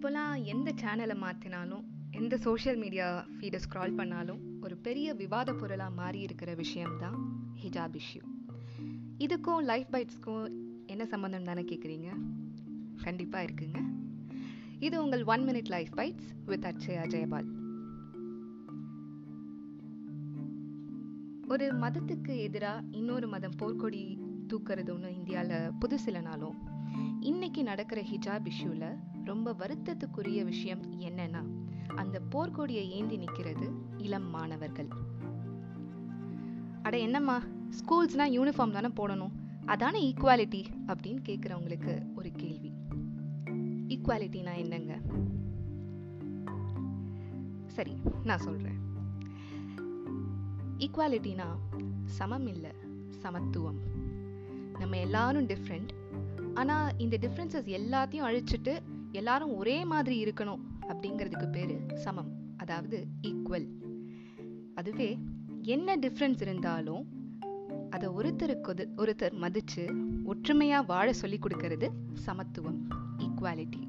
எந்த சேனலை மாற்றினாலும் எந்த சோஷியல் மீடியா ஃபீடை ஸ்க்ரால் பண்ணாலும் ஒரு பெரிய விவாத பொருளாக மாறி இருக்கிற விஷயம்தான் ஹிஜாப் இஷ்யூ இதுக்கும் லைஃப் பைட்ஸ்க்கும் என்ன சம்மந்தம் தானே கேட்குறீங்க கண்டிப்பாக இருக்குங்க. இது உங்கள் one minute life bites with Atchaya Jayapal. ஒரு மதத்துக்கு எதிராக இன்னொரு மதம் போர்க்கொடி தூக்குறது ஒன்று இந்தியாவில் புதுசிலனாலும் இன்னைக்கு நடக்கிற ஹிஜாப் இஷ்யூவில் ரொம்ப வருத்தத்துக்குரிய விஷயம் என்னன்னா அந்த போர்க்கொடியை ஏந்தி நிற்கிறது இளம் மாணவர்கள். அட என்னம்மா ஸ்கூல்ஸ்னால் யூனிஃபார்ம் தானே போடணும் அதானே ஈக்குவாலிட்டி அப்படின்னு கேட்குறவங்களுக்கு ஒரு கேள்வி. ஈக்குவாலிட்டினா என்னங்க? சரி நான் சொல்கிறேன் ஈக்குவாலிட்டினா சமம் இல்லை சமத்துவம். நம்ம எல்லாரும் டிஃப்ரெண்ட் ஆனால் இந்த டிஃப்ரென்சஸ் எல்லாத்தையும் அழிச்சிட்டு எல்லாரும் ஒரே மாதிரி இருக்கணும் அப்படிங்கிறதுக்கு பேர் சமம். அதாவது ஈக்குவல் அதுவே என்ன டிஃப்ரென்ஸ் இருந்தாலும் அதை ஒருத்தருக்கு ஒருத்தர் மதித்து ஒற்றுமையாக வாழ சொல்லி கொடுக்கறது சமத்துவம் ஈக்குவாலிட்டி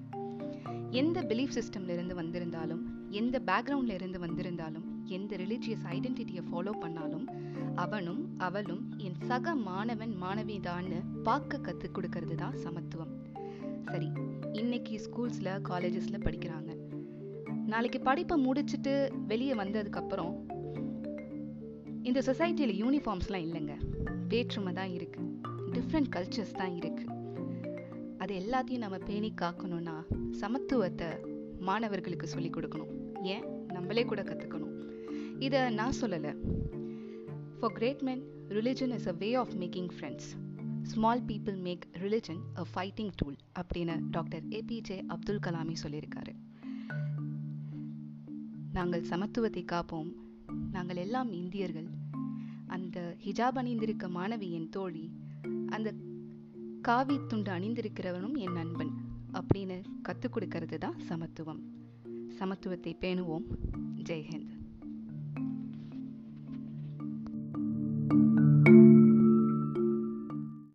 எந்த பிலீஃப் சிஸ்டம்ல இருந்து வந்திருந்தாலும் எந்த பேக்ரவுண்ட்ல இருந்து வந்திருந்தாலும் எந்த ரிலிஜியஸ் ஐடென்டிட்டியை ஃபாலோ பண்ணாலும் அவனும் அவளும் என் சக மாணவன் மாணவிதான்னு பார்க்க கற்றுக் கொடுக்கறது தான் சமத்துவம். சரி இன்னைக்கு ஸ்கூல்ஸில் காலேஜஸில் படிக்கிறாங்க. நாளைக்கு படிப்பை முடிச்சுட்டு வெளியே வந்ததுக்கப்புறம் இந்த சொசைட்டியில் யூனிஃபார்ம்ஸ்லாம் இல்லைங்க. வேற்றுமை தான் இருக்குது டிஃப்ரெண்ட் கல்ச்சர்ஸ் தான் இருக்குது அது எல்லாத்தையும் நம்ம பேணி காக்கணும்னா சமத்துவத்தை மாணவர்களுக்கு சொல்லிக் கொடுக்கணும். ஏன்? நம்மளே கூட கற்றுக்கணும் இதை நான் சொல்லலை. For great men religion is a way of making friends small people make religion a fighting tool அப்படின்னு டாக்டர் ஏபிஜே அப்துல் கலாமி சொல்லியிருக்காரு. நாங்கள் சமத்துவத்தை காப்போம். நாங்கள் எல்லாம் இந்தியர்கள். அந்த ஹிஜாப் அணிந்திருக்க மாணவி என் தோழி அந்த காவி துண்டு அணிந்திருக்கிறவனும் என் நண்பன் அப்படின்னு கற்றுக் கொடுக்கறது தான் சமத்துவம். சமத்துவத்தை பேணுவோம். ஜெய்ஹிந்த்